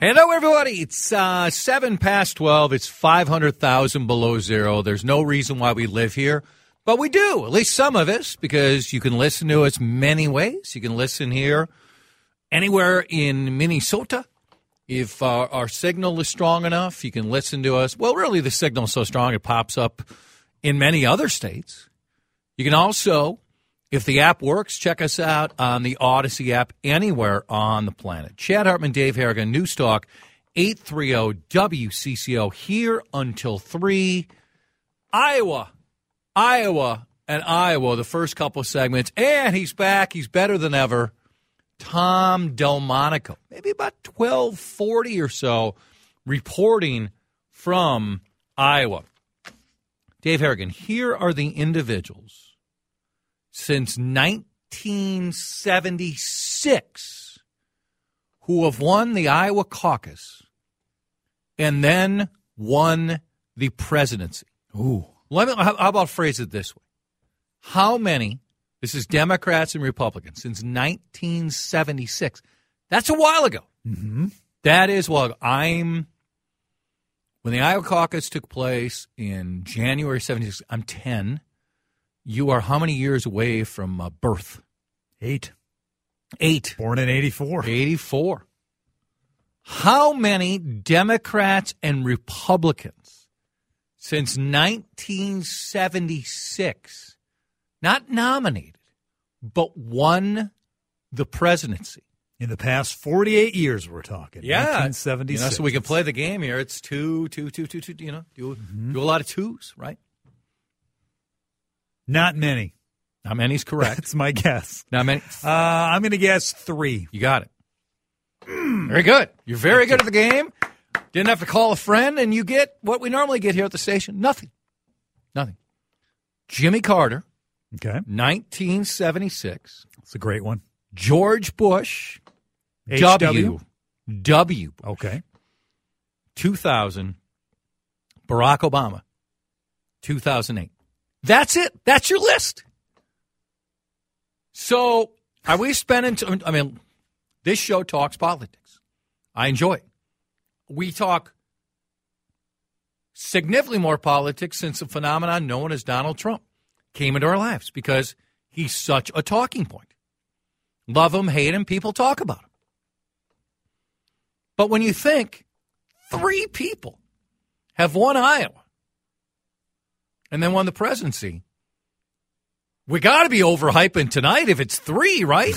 Hello, everybody. It's uh, seven past twelve. It's five hundred thousand below zero. There's no reason why we live here, but we do. At least some of us, because you can listen to us many ways. You can listen here anywhere in Minnesota. If uh, our signal is strong enough, you can listen to us. Well, really, the signal's so strong it pops up in many other states. You can also if the app works, check us out on the Odyssey app anywhere on the planet. Chad Hartman, Dave Harrigan, News Talk, 830 WCCO, here until 3. Iowa, Iowa, and Iowa, the first couple of segments. And he's back. He's better than ever. Tom DelMonico, maybe about 1240 or so, reporting from Iowa. Dave Harrigan, here are the individuals since 1976 who have won the Iowa caucus and then won the presidency. Ooh. Let me, how, about phrase it this way? How many, this is Democrats and Republicans, since 1976. That's a while ago. Mm-hmm. That is, well, I'm, when the Iowa caucus took place in January 76, I'm 10 you are how many years away from uh, birth? Eight. Eight. Born in 84. 84. How many Democrats and Republicans since 1976 not nominated, but won the presidency? In the past 48 years, we're talking. Yeah. 1976. You know, so we can play the game here. It's two, two, two, two, two, you know, do, mm-hmm. do a lot of twos, right? Not many. Not many's correct. That's my guess. Not many. Uh, I'm going to guess three. You got it. Very good. You're very good at the game. Didn't have to call a friend, and you get what we normally get here at the station nothing. Nothing. Jimmy Carter. Okay. 1976. That's a great one. George Bush. HW. W. W. Bush. Okay. 2000. Barack Obama. 2008. That's it. That's your list. So, are we spending? T- I mean, this show talks politics. I enjoy it. We talk significantly more politics since a phenomenon known as Donald Trump came into our lives because he's such a talking point. Love him, hate him, people talk about him. But when you think three people have won Iowa and then won the presidency, we got to be overhyping tonight if it's three, right?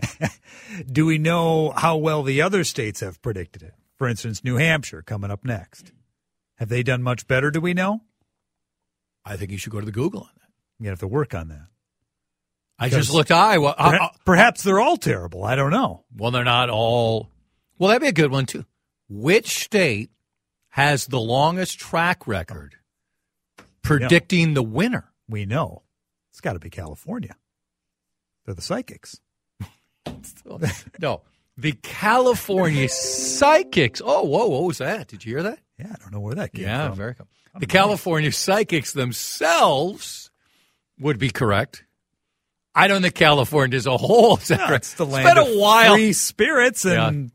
Do we know how well the other states have predicted it? For instance, New Hampshire coming up next. Have they done much better? Do we know? I think you should go to the Google on that. You have to work on that. I just looked Iowa. Uh, uh, perhaps they're all terrible. I don't know. well, they're not all. Well, that'd be a good one too. Which state has the longest track record predicting the winner? We know. It's got to be California. They're the psychics. no, the California Psychics. Oh, whoa, what was that? Did you hear that? Yeah, I don't know where that came Yeah, from. very cool. The California Psychics themselves would be correct. I don't think California as a whole. Is Yeah, it's the It's land been a of while. free spirits and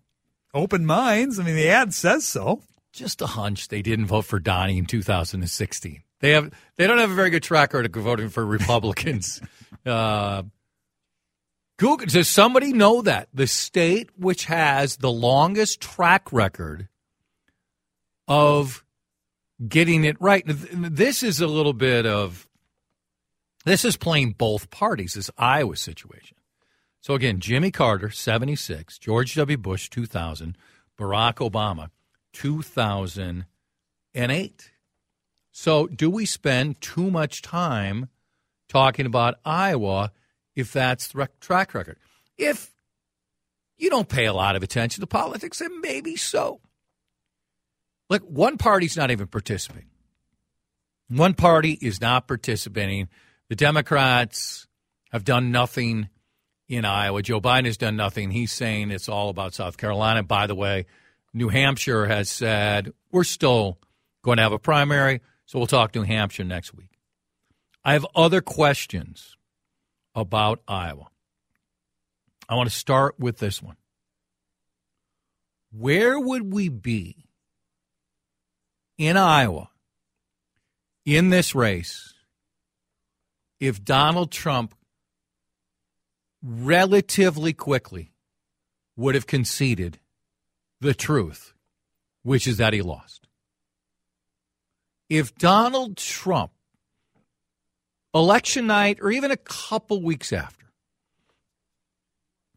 open minds. I mean, the ad says so. Just a hunch they didn't vote for Donnie in 2016. They have they don't have a very good track record of voting for Republicans. uh, Google, does somebody know that? The state which has the longest track record of getting it right. This is a little bit of, this is playing both parties, this Iowa situation. So again, Jimmy Carter, 76, George W. Bush, 2000, Barack Obama, 2008. So do we spend too much time talking about Iowa if that's the track record? If you don't pay a lot of attention to politics, then maybe so. Look, one party's not even participating. One party is not participating. The Democrats have done nothing in Iowa. Joe Biden has done nothing. He's saying it's all about South Carolina. By the way, New Hampshire has said we're still going to have a primary, so we'll talk New Hampshire next week. I have other questions about Iowa. I want to start with this one. Where would we be in Iowa in this race if Donald Trump relatively quickly would have conceded the truth, which is that he lost. If Donald Trump, election night or even a couple weeks after,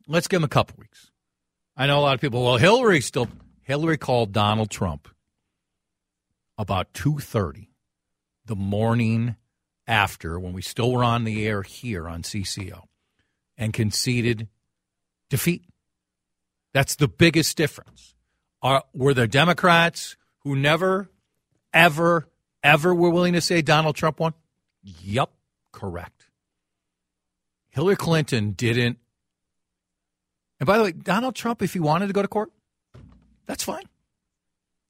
let's give him a couple weeks. I know a lot of people, well, Hillary still, Hillary called Donald Trump about 2.30 the morning after when we still were on the air here on CCO and conceded defeat. That's the biggest difference. Are, were there Democrats who never, ever, ever were willing to say Donald Trump won? Yep, correct. Hillary Clinton didn't. And by the way, Donald Trump, if he wanted to go to court, that's fine.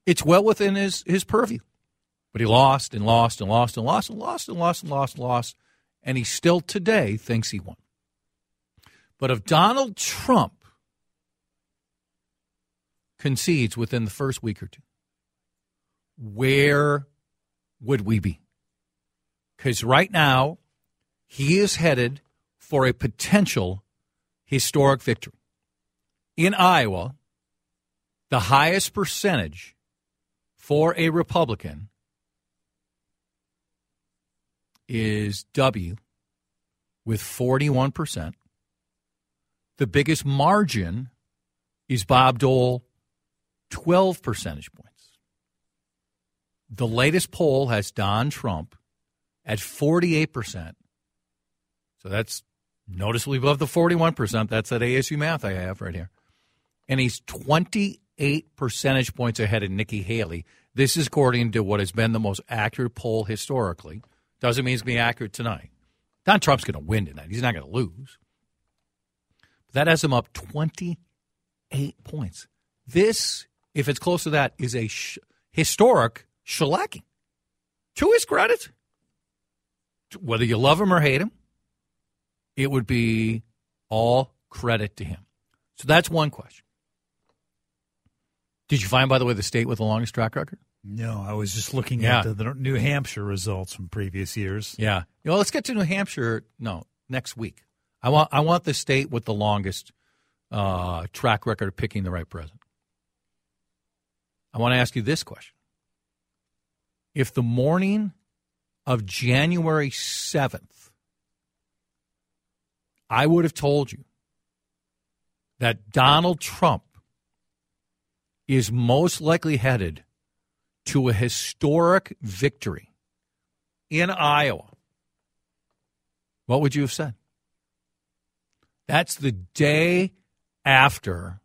It's well within his, his purview. But he lost and lost and lost and lost and lost and lost and lost and lost. And he still today thinks he won. But if Donald Trump concedes within the first week or two, where would we be? Because right now, he is headed for a potential historic victory. In Iowa, the highest percentage for a Republican is W with 41%. The biggest margin is Bob Dole, 12 percentage points. The latest poll has Don Trump at 48%. So that's noticeably above the 41%. That's that ASU math I have right here. And he's 28 percentage points ahead of Nikki Haley. This is according to what has been the most accurate poll historically. Doesn't mean it's going to be accurate tonight. Don Trump's going to win tonight. He's not going to lose. But that has him up 28 points. This, if it's close to that, is a sh- historic shellacking. To his credit, whether you love him or hate him, it would be all credit to him. So that's one question. Did you find, by the way, the state with the longest track record? No, I was just looking yeah. at the, the, New Hampshire results from previous years. Yeah. You know, let's get to New Hampshire. No, next week. I want I want the state with the longest uh, track record of picking the right president. I want to ask you this question: If the morning of January seventh, I would have told you that Donald Trump is most likely headed to a historic victory in Iowa, what would you have said? That's the day after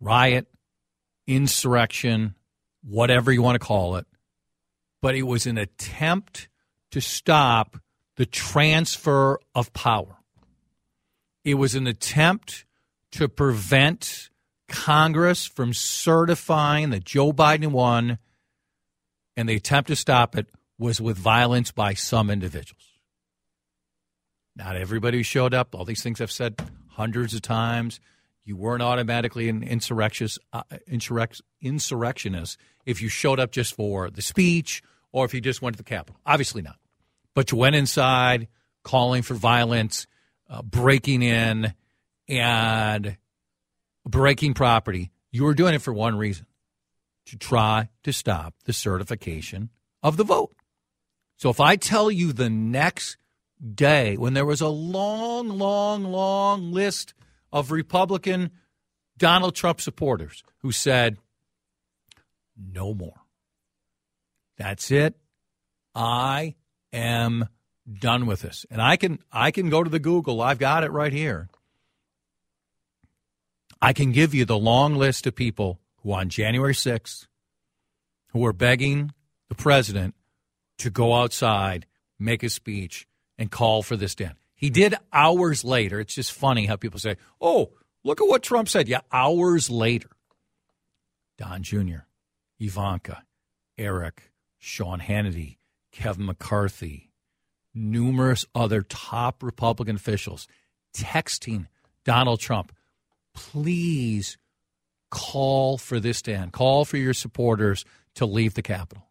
riot, insurrection, whatever you want to call it. But it was an attempt to stop the transfer of power. It was an attempt to prevent Congress from certifying that Joe Biden won, and the attempt to stop it was with violence by some individuals. Not everybody who showed up. All these things I've said hundreds of times. You weren't automatically an insurrectionist, uh, insurrect, insurrectionist if you showed up just for the speech or if you just went to the Capitol. Obviously not. But you went inside calling for violence. uh, breaking in and breaking property, you were doing it for one reason to try to stop the certification of the vote. So if I tell you the next day when there was a long, long, long list of Republican Donald Trump supporters who said, no more. That's it. I am done with this. And I can I can go to the Google. I've got it right here. I can give you the long list of people who on January 6th who were begging the president to go outside, make a speech, and call for this down. He did hours later. It's just funny how people say, oh, look at what Trump said. Yeah, hours later. Don Jr., Ivanka, Eric, Sean Hannity, Kevin McCarthy, numerous other top Republican officials texting Donald Trump, please call for this stand, call for your supporters to leave the Capitol.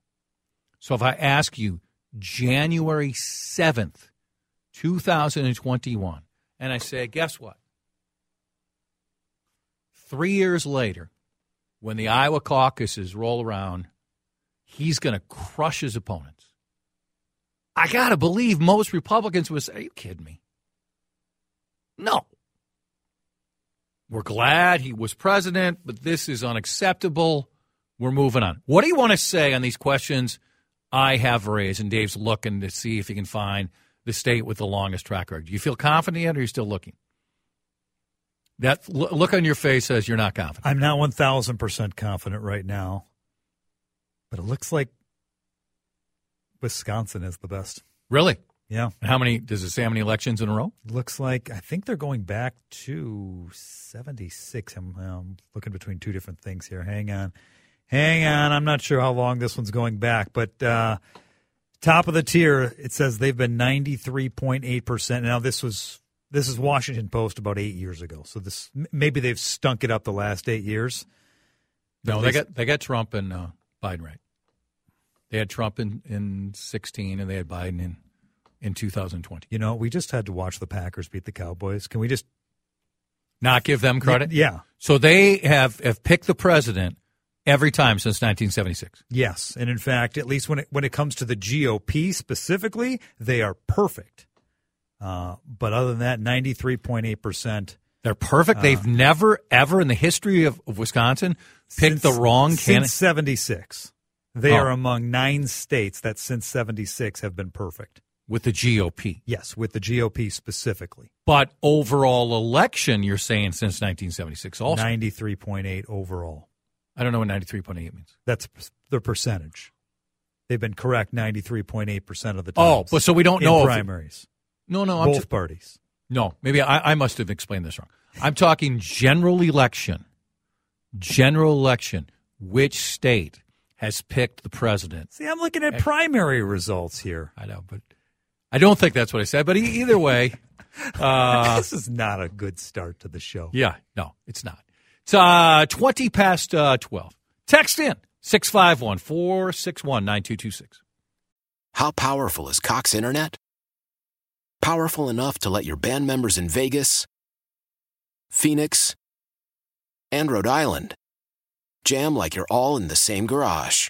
So if I ask you, January 7th, 2021, and I say, guess what? Three years later, when the Iowa caucuses roll around, he's going to crush his opponents. I got to believe most Republicans would say, Are you kidding me? No. We're glad he was president, but this is unacceptable. We're moving on. What do you want to say on these questions I have raised? And Dave's looking to see if he can find the state with the longest track record. Do you feel confident yet, or are you still looking? That look on your face says you're not confident. I'm not 1,000% confident right now, but it looks like Wisconsin is the best. Really? Yeah. How many, does it say how many elections in a row? Looks like, I think they're going back to 76. I'm, I'm looking between two different things here. Hang on. Hang on. I'm not sure how long this one's going back, but uh, top of the tier, it says they've been 93.8%. Now, this was. This is Washington Post about eight years ago, so this maybe they've stunk it up the last eight years. No, they got they got Trump and uh, Biden right. They had Trump in in sixteen, and they had Biden in in 2020. You know, we just had to watch the Packers beat the Cowboys. Can we just not give them credit? Yeah. So they have have picked the president every time since 1976. Yes, and in fact, at least when it when it comes to the GOP specifically, they are perfect. Uh, but other than that, 93.8 percent. They're perfect. They've uh, never ever in the history of, of Wisconsin picked since, the wrong candidate. Since 76. They oh. are among nine states that since 76 have been perfect. With the GOP? Yes, with the GOP specifically. But overall election, you're saying since 1976 also? 93.8 overall. I don't know what 93.8 means. That's the percentage. They've been correct 93.8% of the time. Oh, but so we don't know. primaries. If, no, no. I'm Both parties. No, maybe I, I must have explained this wrong. I'm talking general election. General election. Which state has picked the president? See, I'm looking at primary results here. I know, but I don't think that's what I said, but either way. Uh, this is not a good start to the show. Yeah, no, it's not. It's uh, 20 past uh, 12. Text in 651 461 9226. How powerful is Cox Internet? Powerful enough to let your band members in Vegas, Phoenix, and Rhode Island jam like you're all in the same garage.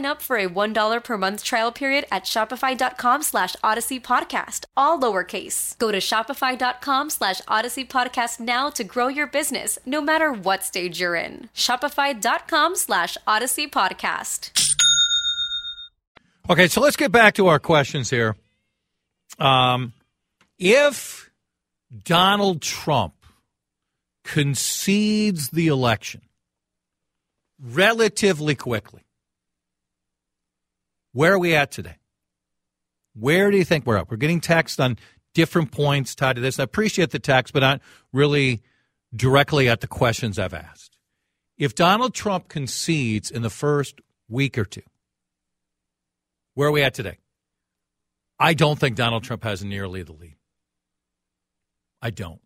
up for a $1 per month trial period at shopify.com slash odyssey podcast, all lowercase. Go to shopify.com slash odyssey podcast now to grow your business, no matter what stage you're in. Shopify.com slash odyssey podcast. Okay, so let's get back to our questions here. Um, if Donald Trump concedes the election relatively quickly, where are we at today? Where do you think we're at? We're getting text on different points tied to this. I appreciate the text, but not really directly at the questions I've asked. If Donald Trump concedes in the first week or two, where are we at today? I don't think Donald Trump has nearly the lead. I don't.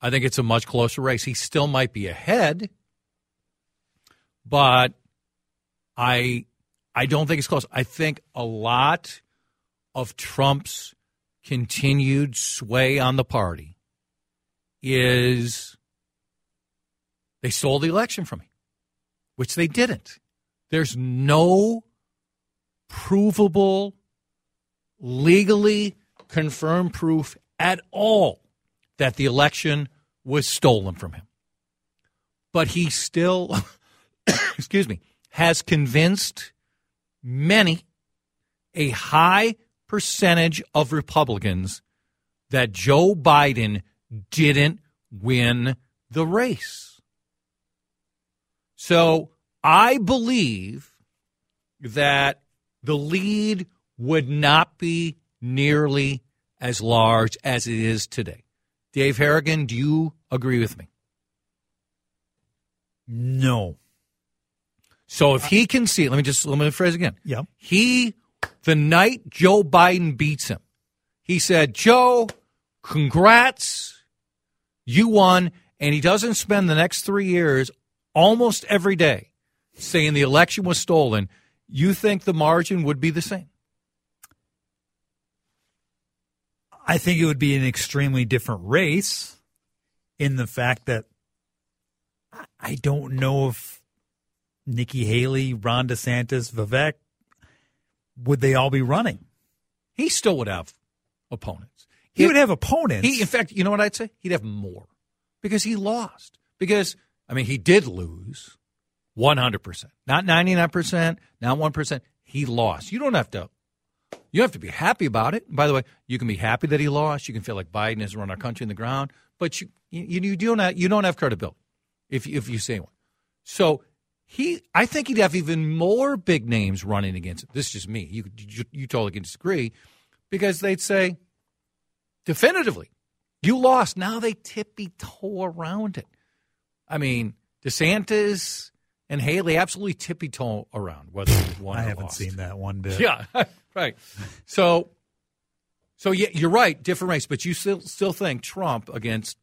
I think it's a much closer race. He still might be ahead, but I I don't think it's close. I think a lot of Trump's continued sway on the party is they stole the election from me, which they didn't. There's no provable, legally confirmed proof at all that the election was stolen from him. But he still, excuse me, has convinced many, a high percentage of Republicans, that Joe Biden didn't win the race. So I believe that the lead would not be nearly as large as it is today. Dave Harrigan, do you agree with me? No. So if he can see, let me just let me phrase again. Yeah. He, the night Joe Biden beats him, he said, Joe, congrats, you won. And he doesn't spend the next three years almost every day saying the election was stolen. You think the margin would be the same? I think it would be an extremely different race in the fact that I don't know if Nikki Haley, Ron DeSantis, Vivek, would they all be running? He still would have opponents. He would have opponents. He, in fact, you know what I'd say? He'd have more because he lost. Because I mean, he did lose one hundred percent, not ninety nine percent, not one percent. He lost. You don't have to. You have to be happy about it. By the way, you can be happy that he lost. You can feel like Biden has run our country in the ground, but you you, you don't have, you don't have credibility if if you say one. So he, I think he'd have even more big names running against him. This is just me. You you, you totally can disagree because they'd say definitively, you lost. Now they tippy toe around it. I mean, DeSantis and Haley absolutely tippy toe around whether they won I or haven't lost. seen that one bit. Yeah, right. So, so yeah, you're right. Different race, but you still still think Trump against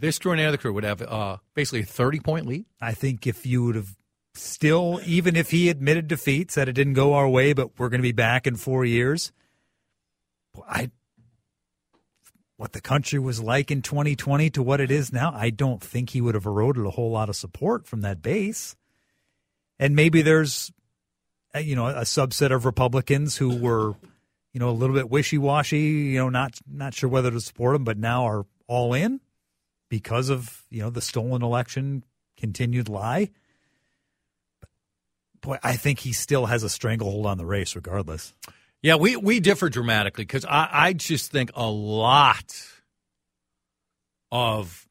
this crew and any other crew would have uh, basically a 30 point lead. I think if you would have still, even if he admitted defeat, said it didn't go our way, but we're going to be back in four years, I what the country was like in 2020 to what it is now, I don't think he would have eroded a whole lot of support from that base. And maybe there's, uh, you know, a subset of Republicans who were, you know, a little bit wishy washy, you know, not not sure whether to support him, but now are all in. Because of you know the stolen election, continued lie. Boy, I think he still has a stranglehold on the race, regardless. Yeah, we, we differ dramatically because I, I just think a lot of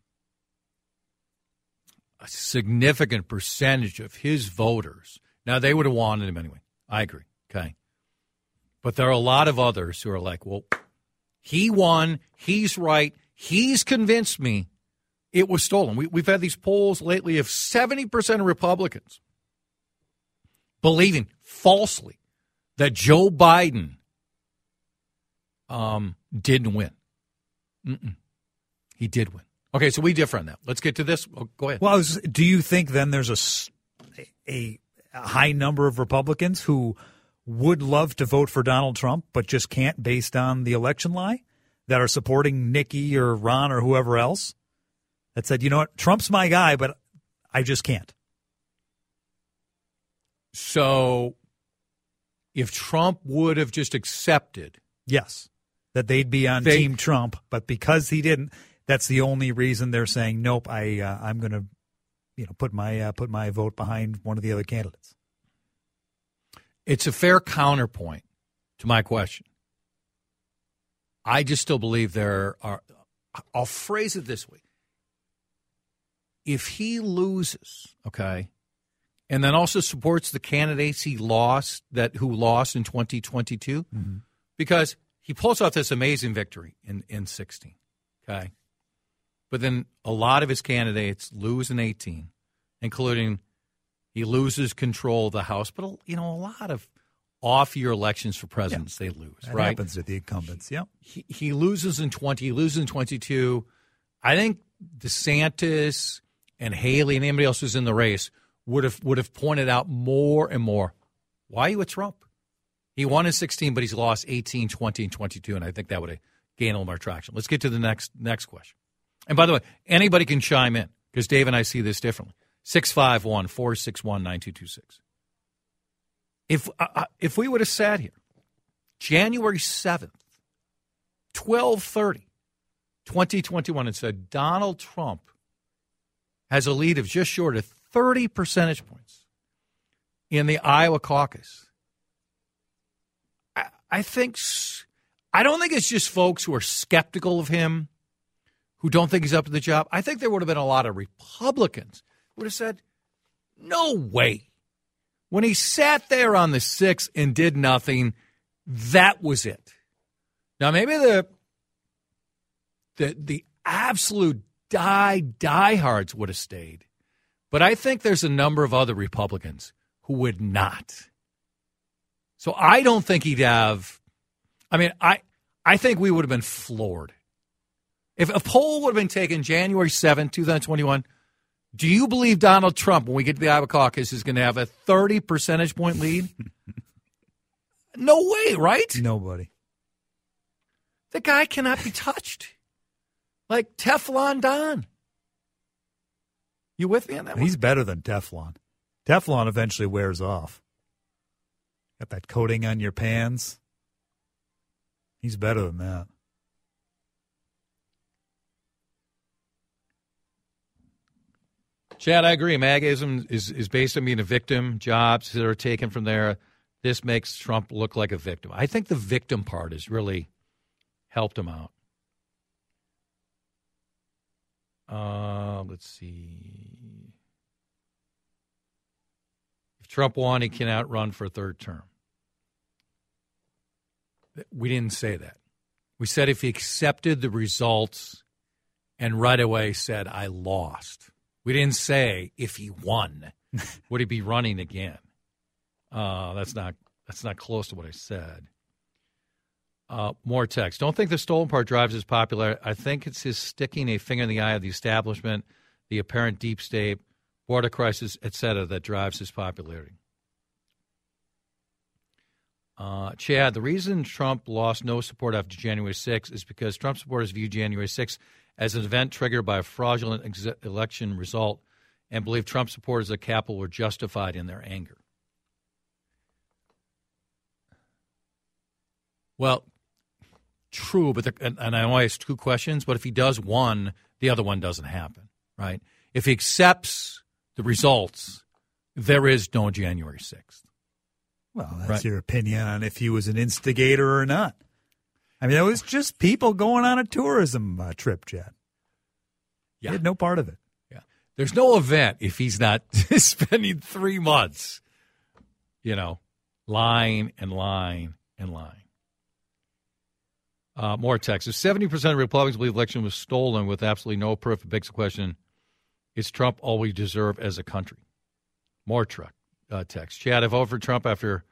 a significant percentage of his voters. Now, they would have wanted him anyway. I agree. Okay. But there are a lot of others who are like, well, he won. He's right. He's convinced me it was stolen. We, we've had these polls lately of 70% of Republicans believing falsely that Joe Biden um, didn't win. Mm-mm. He did win. Okay, so we differ on that. Let's get to this. Oh, go ahead. Well, do you think then there's a, a, a high number of Republicans who would love to vote for Donald Trump, but just can't based on the election lie that are supporting Nikki or Ron or whoever else that said, you know what, Trump's my guy, but I just can't. So if Trump would have just accepted. Yes, that they'd be on they, Team Trump, but because he didn't, that's the only reason they're saying nope. I uh, I'm going to, you know, put my uh, put my vote behind one of the other candidates. It's a fair counterpoint to my question. I just still believe there are. I'll phrase it this way: If he loses, okay, and then also supports the candidates he lost that who lost in 2022 mm-hmm. because he pulls off this amazing victory in in 16 okay but then a lot of his candidates lose in 18 including he loses control of the house but you know a lot of off year elections for presidents yeah. they lose that right happens to the incumbents yeah he, he loses in 20 he loses in 22 i think desantis and haley and anybody else who's in the race would have would have pointed out more and more why are you with Trump? He won in 16, but he's lost 18, 20, and 22, and I think that would have gained a little more traction. Let's get to the next next question. And by the way, anybody can chime in because Dave and I see this differently. 651 461 9226. If, uh, uh, if we would have sat here January 7th, 1230, 2021, and said Donald Trump has a lead of just short of 30 percentage points in the Iowa caucus. I, I think, I don't think it's just folks who are skeptical of him who don't think he's up to the job. I think there would have been a lot of Republicans who would have said, no way. When he sat there on the six and did nothing, that was it. Now maybe the the the absolute die diehards would have stayed. But I think there's a number of other Republicans who would not. So I don't think he'd have. I mean, I I think we would have been floored if a poll would have been taken January 7, 2021. Do you believe Donald Trump, when we get to the Iowa caucus, is going to have a 30 percentage point lead? no way, right? Nobody. The guy cannot be touched. Like Teflon Don. You with me on that He's better than Teflon. Teflon eventually wears off. Got that coating on your pans. He's better than that. Chad, I agree. Magism is, is based on being a victim, jobs that are taken from there. This makes Trump look like a victim. I think the victim part has really helped him out. Uh, let's see. If Trump won, he cannot run for a third term. We didn't say that. We said if he accepted the results and right away said, I lost. We didn't say if he won, would he be running again? Uh, that's not that's not close to what I said. Uh, more text. Don't think the stolen part drives his popularity. I think it's his sticking a finger in the eye of the establishment, the apparent deep state, border crisis, etc., that drives his popularity. Uh, Chad, the reason Trump lost no support after January 6 is because Trump supporters view January 6 as an event triggered by a fraudulent ex- election result and believe Trump supporters at Capitol were justified in their anger. Well, True, but and, and I only ask two questions. But if he does one, the other one doesn't happen, right? If he accepts the results, there is no January 6th. Well, that's Right. your opinion on if he was an instigator or not. I mean, it was just people going on a tourism uh, trip, Chad. He Yeah. had no part of it. Yeah. There's no event if he's not spending three months, you know, lying and lying and line. Uh, more Texas. 70% of Republicans believe the election was stolen with absolutely no proof. It begs the question is Trump all we deserve as a country? More truck uh, text. Chad, I voted for Trump after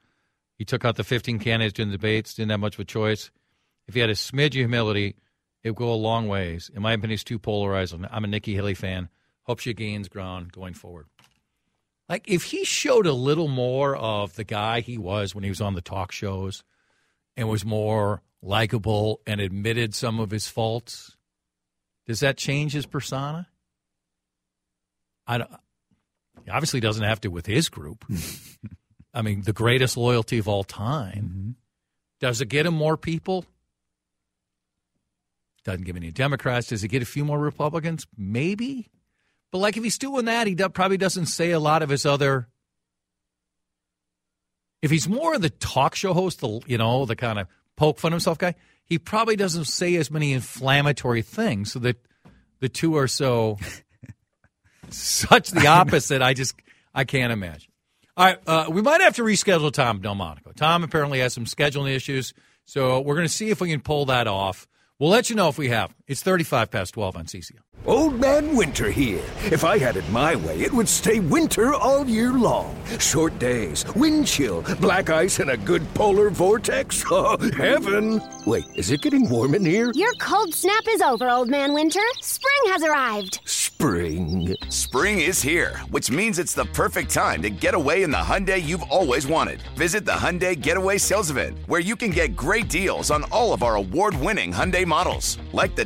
he took out the 15 candidates during the debates, didn't have much of a choice. If he had a smidge of humility, it would go a long ways. In my opinion, he's too polarized. I'm a Nikki Haley fan. Hope she gains ground going forward. Like, if he showed a little more of the guy he was when he was on the talk shows and was more likable and admitted some of his faults, does that change his persona? I don't, he obviously doesn't have to with his group. I mean, the greatest loyalty of all time. Mm-hmm. Does it get him more people? Doesn't give any Democrats. Does it get a few more Republicans? Maybe. But like if he's doing that, he do- probably doesn't say a lot of his other. If he's more of the talk show host, the you know the kind of poke fun himself guy, he probably doesn't say as many inflammatory things, so that the two are so such the opposite. I just I can't imagine. All right, uh, we might have to reschedule Tom DelMonico. Tom apparently has some scheduling issues, so we're going to see if we can pull that off. We'll let you know if we have. It's 35 past 12 on CCO. Old Man Winter here. If I had it my way, it would stay winter all year long. Short days, wind chill, black ice, and a good polar vortex. Oh, heaven! Wait, is it getting warm in here? Your cold snap is over, Old Man Winter. Spring has arrived. Spring. Spring is here, which means it's the perfect time to get away in the Hyundai you've always wanted. Visit the Hyundai Getaway Sales Event, where you can get great deals on all of our award-winning Hyundai models, like the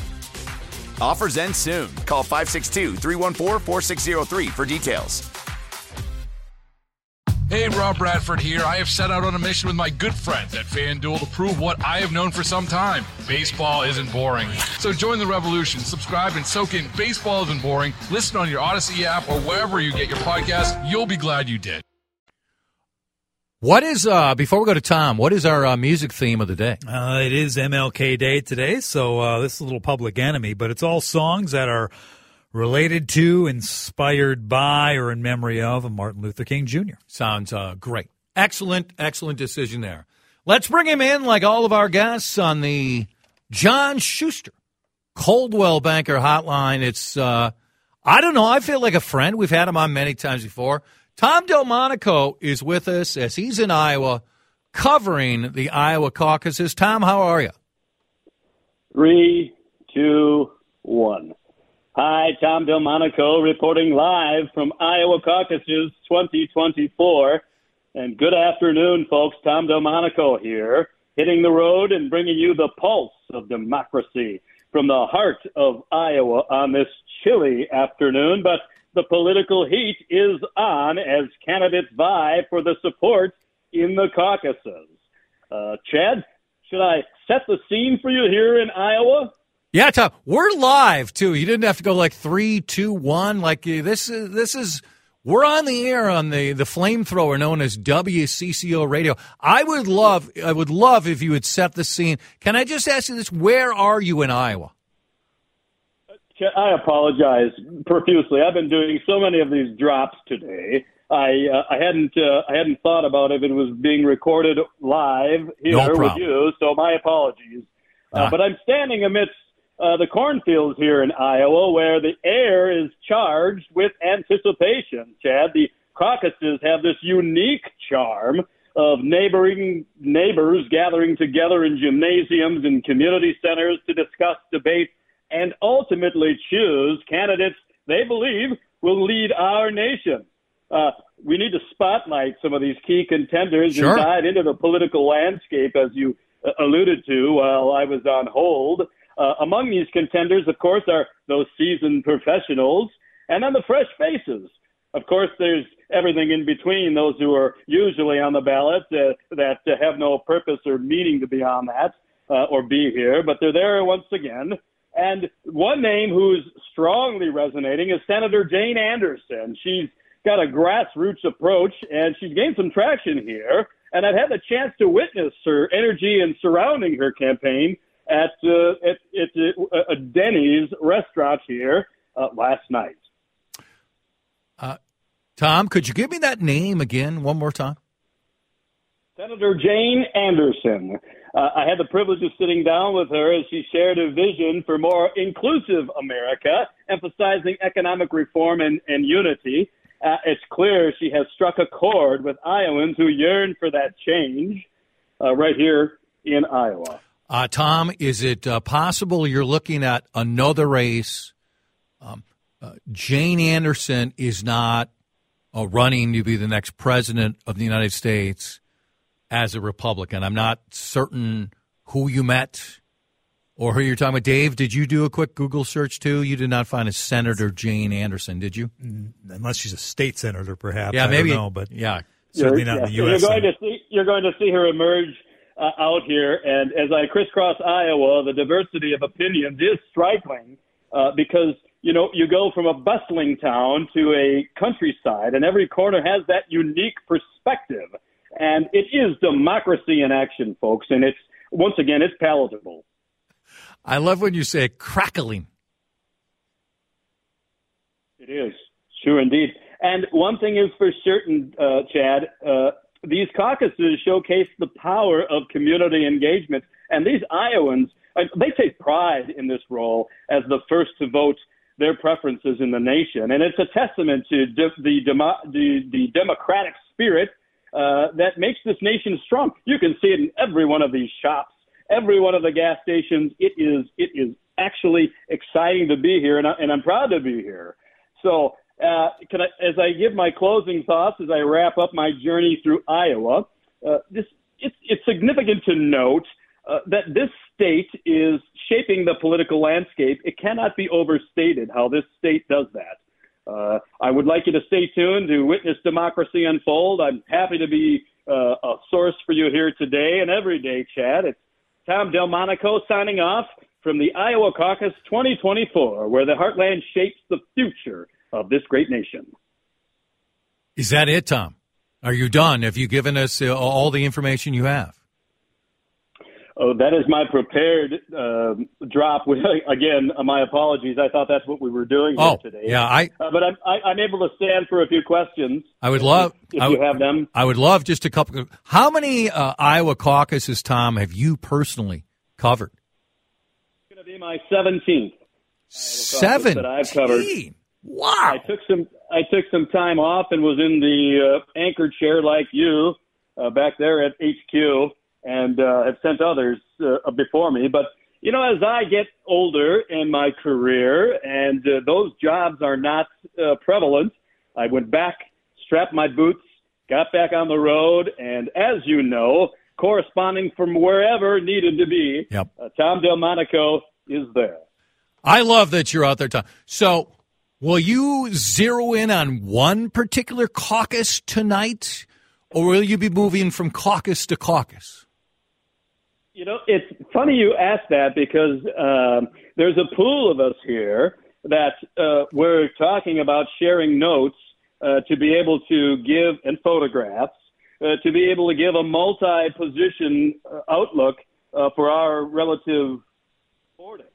Offers end soon. Call 562 314 4603 for details. Hey, Rob Bradford here. I have set out on a mission with my good friends at FanDuel to prove what I have known for some time baseball isn't boring. So join the revolution. Subscribe and soak in Baseball Isn't Boring. Listen on your Odyssey app or wherever you get your podcast. You'll be glad you did. What is, uh, before we go to Tom, what is our uh, music theme of the day? Uh, it is MLK Day today, so uh, this is a little public enemy, but it's all songs that are related to, inspired by, or in memory of Martin Luther King Jr. Sounds uh, great. Excellent, excellent decision there. Let's bring him in, like all of our guests, on the John Schuster Coldwell Banker Hotline. It's, uh, I don't know, I feel like a friend. We've had him on many times before. Tom DelMonico is with us as he's in Iowa covering the Iowa caucuses. Tom, how are you? Three, two, one. Hi, Tom DelMonico reporting live from Iowa Caucuses 2024. And good afternoon, folks. Tom DelMonico here, hitting the road and bringing you the pulse of democracy from the heart of Iowa on this chilly afternoon. But the political heat is on as candidates vie for the support in the caucuses. Uh, Chad, should I set the scene for you here in Iowa? Yeah, Tom, we're live too. You didn't have to go like three, two, one. Like uh, this is this is we're on the air on the the flamethrower known as WCCO Radio. I would love I would love if you would set the scene. Can I just ask you this? Where are you in Iowa? I apologize profusely. I've been doing so many of these drops today. I uh, I hadn't uh, I hadn't thought about if it was being recorded live here No with you, so my apologies. Uh, Ah. but I'm standing amidst uh, the cornfields here in Iowa, where the air is charged with anticipation. Chad, the caucuses have this unique charm of neighboring neighbors gathering together in gymnasiums and community centers to discuss, debate, and ultimately choose candidates they believe will lead our nation. Uh, we need to spotlight some of these key contenders Sure. and dive into the political landscape, as you uh, alluded to while I was on hold. Uh, among these contenders, of course, are those seasoned professionals and then the fresh faces. Of course, there's everything in between those who are usually on the ballot uh, that uh, have no purpose or meaning to be on that uh, or be here, but they're there once again. And one name who's strongly resonating is Senator Jane Anderson. She's got a grassroots approach, and she's gained some traction here. And I've had the chance to witness her energy and surrounding her campaign at uh, at, at uh, a Denny's restaurant here uh, last night. Tom, could you give me that name again one more time? Senator Jane Anderson. Uh, I had the privilege of sitting down with her as she shared a vision for more inclusive America, emphasizing economic reform and, and unity. Uh, it's clear she has struck a chord with Iowans who yearn for that change uh, right here in Iowa. Uh, Tom, is it uh, possible you're looking at another race? Um, uh, Jane Anderson is not running to be the next president of the United States as a Republican. I'm not certain who you met or who you're talking about. Dave, did you do a quick Google search too? You did not find a Senator Jane Anderson, did you? Unless she's a state senator, perhaps. Yeah, I maybe. Don't know, but yeah, certainly You're- not in the yeah, U.S. You're going Senate. to see you're going to see her emerge uh, out here, and as I crisscross Iowa, the diversity of opinions is striking uh, because you know you go from a bustling town to a countryside, and every corner has that unique perspective, and it is democracy in action, folks, and it's once again it's palatable. I love when you say crackling. It is. Sure, indeed. And one thing is for certain, uh, Chad, uh, these caucuses showcase the power of community engagement. And these Iowans, uh, they take pride in this role as the first to vote their preferences in the nation. And it's a testament to de- the, demo- the, the democratic spirit uh, that makes this nation strong. You can see it in every one of these shops, every one of the gas stations. It is, it is actually exciting to be here, and, I, and I'm proud to be here. So, uh, can I, as I give my closing thoughts, as I wrap up my journey through Iowa, uh, this it's, it's significant to note uh, that this state is shaping the political landscape. It cannot be overstated how this state does that. Uh, I would like you to stay tuned to witness democracy unfold. I'm happy to be uh, a source for you here today and every day, Chad. It's Tom DelMonico signing off from the Iowa Caucus 2024, where the heartland shapes the future of this great nation. Is that it, Tom? Are you done? Have you given us uh, all the information you have? Oh, that is my prepared uh, drop. Again, my apologies. I thought that's what we were doing Oh, today. yeah, I- Uh, but I'm, I, I'm able to stand for a few questions. I would love if I you have them. I would love just a couple. How many uh, Iowa caucuses, Tom, have you personally covered? It's going to be my 17th. Seven. that I've covered. Wow! I took some I took some time off and was in the uh, anchor chair like you uh, back there at HQ, and uh, have sent others uh, before me. But you know, as I get older in my career, and uh, those jobs are not uh, prevalent, I went back, strapped my boots, got back on the road, and as you know, corresponding from wherever needed to be, Yep. uh, Tom DelMonico is there. I love that you're out there, Tom. So, will you zero in on one particular caucus tonight, or will you be moving from caucus to caucus? You know, it's funny you ask that because um, there's a pool of us here that uh, we're talking about sharing notes uh, to be able to give and photographs uh, to be able to give a multi-position uh, outlook uh, for our relative reporting.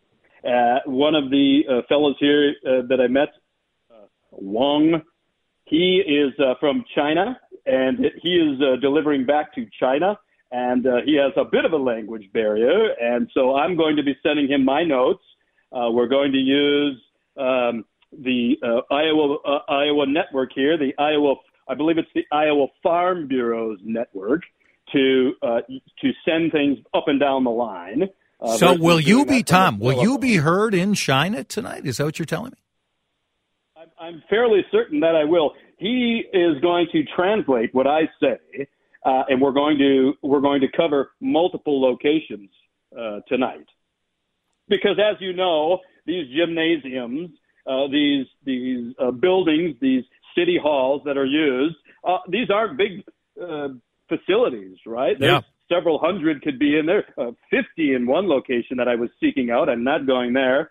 Uh, one of the fellows here that I met, uh, Wang, he is uh, from China and he is uh, delivering back to China and uh, he has a bit of a language barrier. And so I'm going to be sending him my notes. Uh, we're going to use um, the uh, Iowa uh, Iowa network here, the Iowa, I believe it's the Iowa Farm Bureau's network, to uh, to send things up and down the line. Uh, so, will you be Tom? Will you be heard in China tonight? Is that what you're telling me? I'm fairly certain that I will. he is going to translate what I say, uh, and we're going to we're going to cover multiple locations uh, tonight, because as you know, these gymnasiums, uh, these these uh, buildings, these city halls that are used, uh, these aren't big uh, facilities, right? There's Yeah. several hundred could be in there. Uh, Fifty in one location that I was seeking out. I'm not going there.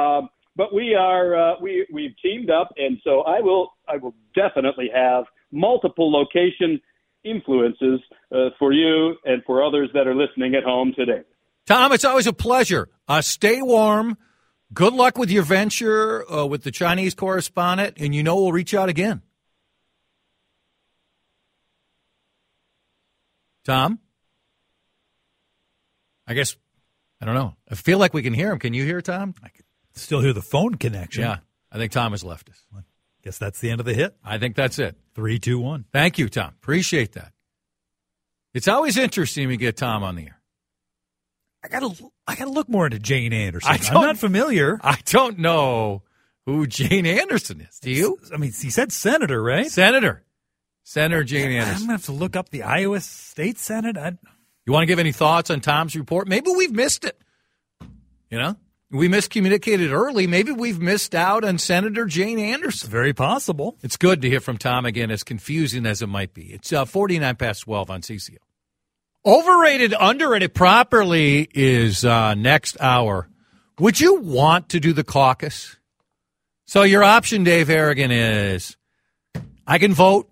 Um, but we are uh, we we've teamed up, and so I will I will definitely have multiple location influences uh, for you and for others that are listening at home today. Tom, it's always a pleasure. Uh, stay warm. Good luck with your venture uh, with the Chinese correspondent, and you know we'll reach out again. Tom? I guess, I don't know. I feel like we can hear him. Can you hear Tom? I can Still hear the phone connection. Yeah, I think Tom has left us. Guess that's the end of the hit. I think that's it. Three, two, one. Thank you, Tom. Appreciate that. It's always interesting to get Tom on the air. I gotta, I gotta look more into Jane Anderson. I I'm don't- familiar. I don't know who Jane Anderson is. Do you? I mean, he said senator, right? Senator. Senator Jane Anderson. I'm gonna have to look up the Iowa State Senate. I, You want to give any thoughts on Tom's report? Maybe we've missed it. You know, we miscommunicated early. Maybe we've missed out on Senator Jane Anderson. very possible. It's good to hear from Tom again, as confusing as it might be. It's uh, 49 past 12 on CCO. Overrated, underrated properly is uh, next hour. Would you want to do the caucus? So your option, Dave Harrigan, is I can vote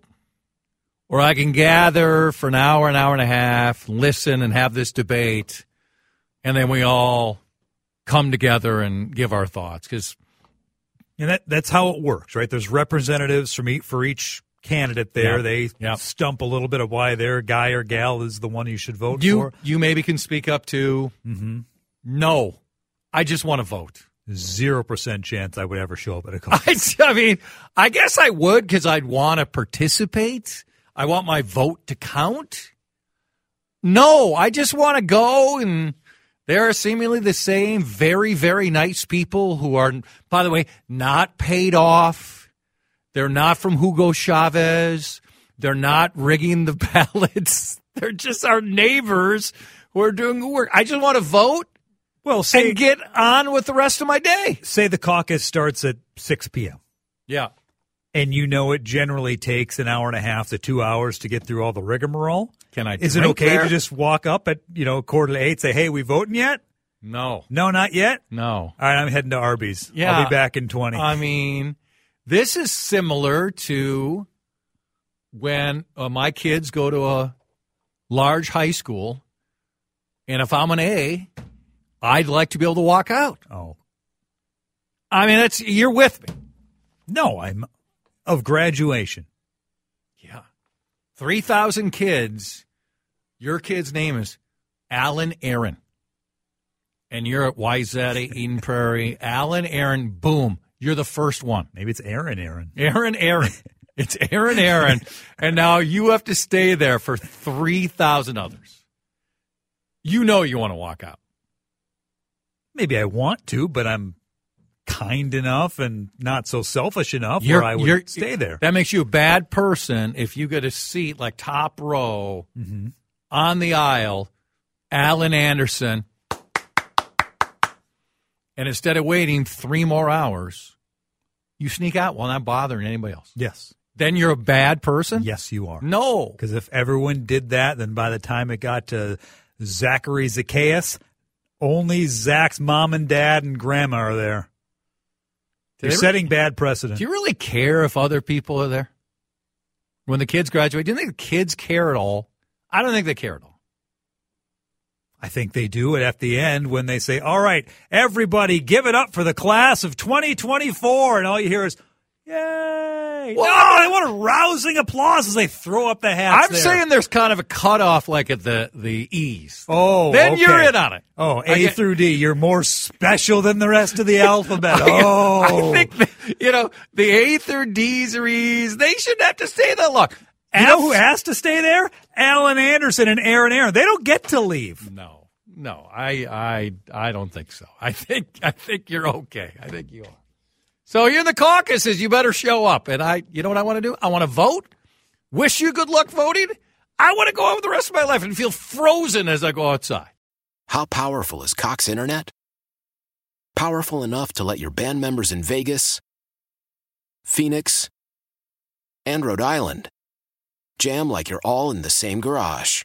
or I can gather for an hour, an hour and a half, listen and have this debate, and then we all come together and give our thoughts. Because And that that's how it works, right? There's representatives from each, for each candidate there. Yeah. They Yeah. stump a little bit of why their guy or gal is the one you should vote you for. you maybe can speak up to mm-hmm. no, I just want to vote. Zero percent chance I would ever show up at a call. I, I mean, I guess I would because I'd want to participate. I want my vote to count. No, I just want to go and there are seemingly the same very, very nice people who are, by the way, not paid off. They're not from Hugo Chavez. They're not rigging the ballots. They're just our neighbors who are doing good work. I just want to vote well, say and get on with the rest of my day. say the caucus starts at six p.m. Yeah. And you know it generally takes an hour and a half to two hours to get through all the rigmarole. Can I Is it okay there? to just walk up at you know quarter to eight, say, "Hey, we voting yet?" No. No, not yet. No. All right, I'm heading to Arby's. Yeah. I'll be back in twenty. I mean, this is similar to when uh, my kids go to a large high school, and if I'm an A, I'd like to be able to walk out. oh I mean, that's you're with me. no, I'm of graduation. Yeah, three thousand kids. Your kid's name is Alan Aaron, and you're at Wayzata, Eden Prairie. Alan Aaron, boom, you're the first one. Maybe it's Aaron. Aaron. Aaron, Aaron. It's Aaron, Aaron. and now you have to stay there for 3,000 others. You know you want to walk out. Maybe I want to, but I'm kind enough and not so selfish enough where I would stay there. That makes you a bad person if you get a seat like top row Mm-hmm. on the aisle, Alan Anderson, and instead of waiting three more hours, you sneak out while not bothering anybody else. Yes. Then you're a bad person? Yes, you are. No. Because if everyone did that, then by the time it got to Zachary Zacchaeus, only Zach's mom and dad and grandma are there. You're setting bad precedent. Do you really care if other people are there? When the kids graduate, do you think the kids care at all? I don't think they care at all. I think they do it at the end when they say, All right, everybody give it up for the class of 2024. And all you hear is, Yay. Well, no, they want a rousing applause as they throw up the hats. I'm there. saying there's kind of a cutoff like at the, the E's. Oh, then okay. you're in on it. Oh, A through D. You're more special than the rest of the alphabet. I Oh, I think, that, you know, the A through D's or E's, they shouldn't have to stay that long. you know who has to stay there? Alan Anderson and Aaron Aaron. They don't get to leave. No, no, I, I, I don't think so. I think, I think you're okay. I think you are. So you're in the caucuses. You better show up. And I, you know what I want to do? I want to vote. Wish you good luck voting. I want to go out with the rest of my life and feel frozen as I go outside. How powerful is Cox Internet? Powerful enough to let your band members in Vegas, Phoenix, and Rhode Island jam like you're all in the same garage.